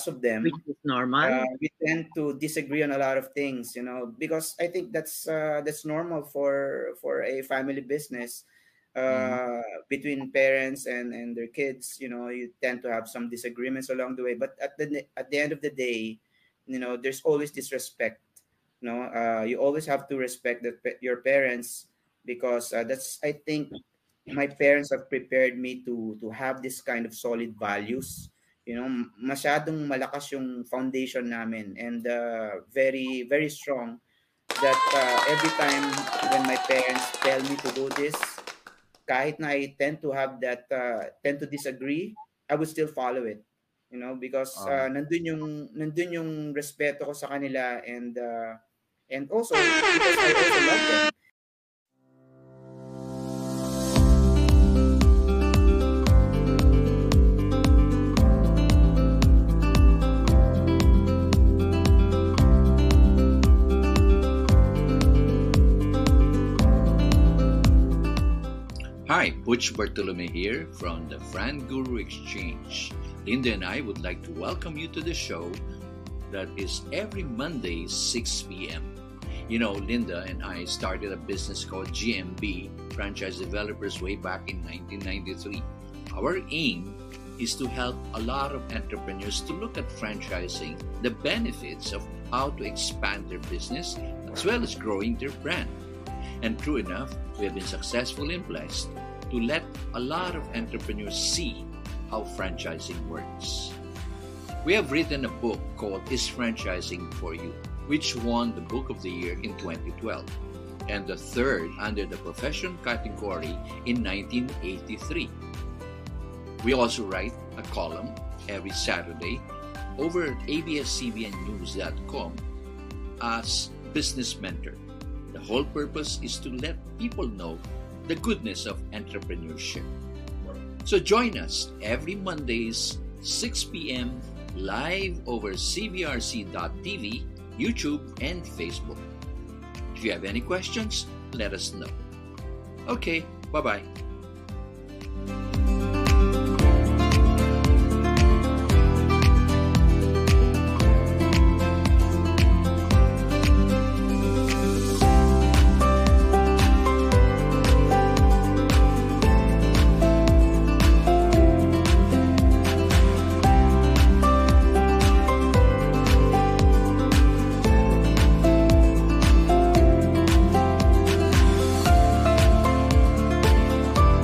lots of them which is normal uh, we tend to disagree on a lot of things you know because i think that's uh, that's normal for for a family business uh, mm. between parents and and their kids you know you tend to have some disagreements along the way but at the at the end of the day you know there's always this respect you know uh, you always have to respect that your parents because uh, that's i think my parents have prepared me to to have this kind of solid values you know masyadong malakas yung foundation namin and uh, very very strong that uh, every time when my parents tell me to do this kahit na I tend to have that uh, tend to disagree I would still follow it you know because uh, nandun yung nandun yung respeto ko sa kanila and uh, and also because I also love them Hi, Butch Bartolome here from the Fran Guru Exchange. Linda and I would like to welcome you to the show that is every Monday, 6 p.m. You know, Linda and I started a business called GMB, Franchise Developers, way back in 1993. Our aim is to help a lot of entrepreneurs to look at franchising, the benefits of how to expand their business, as well as growing their brand. And true enough, we have been successful and blessed to let a lot of entrepreneurs see how franchising works. We have written a book called Is Franchising for You, which won the Book of the Year in 2012, and the third under the profession category in 1983. We also write a column every Saturday over at abscbnnews.com as Business Mentor. The whole purpose is to let people know the goodness of entrepreneurship. So join us every Mondays, 6 p.m. live over cbrc.tv, YouTube, and Facebook. If you have any questions, let us know. Okay, bye bye.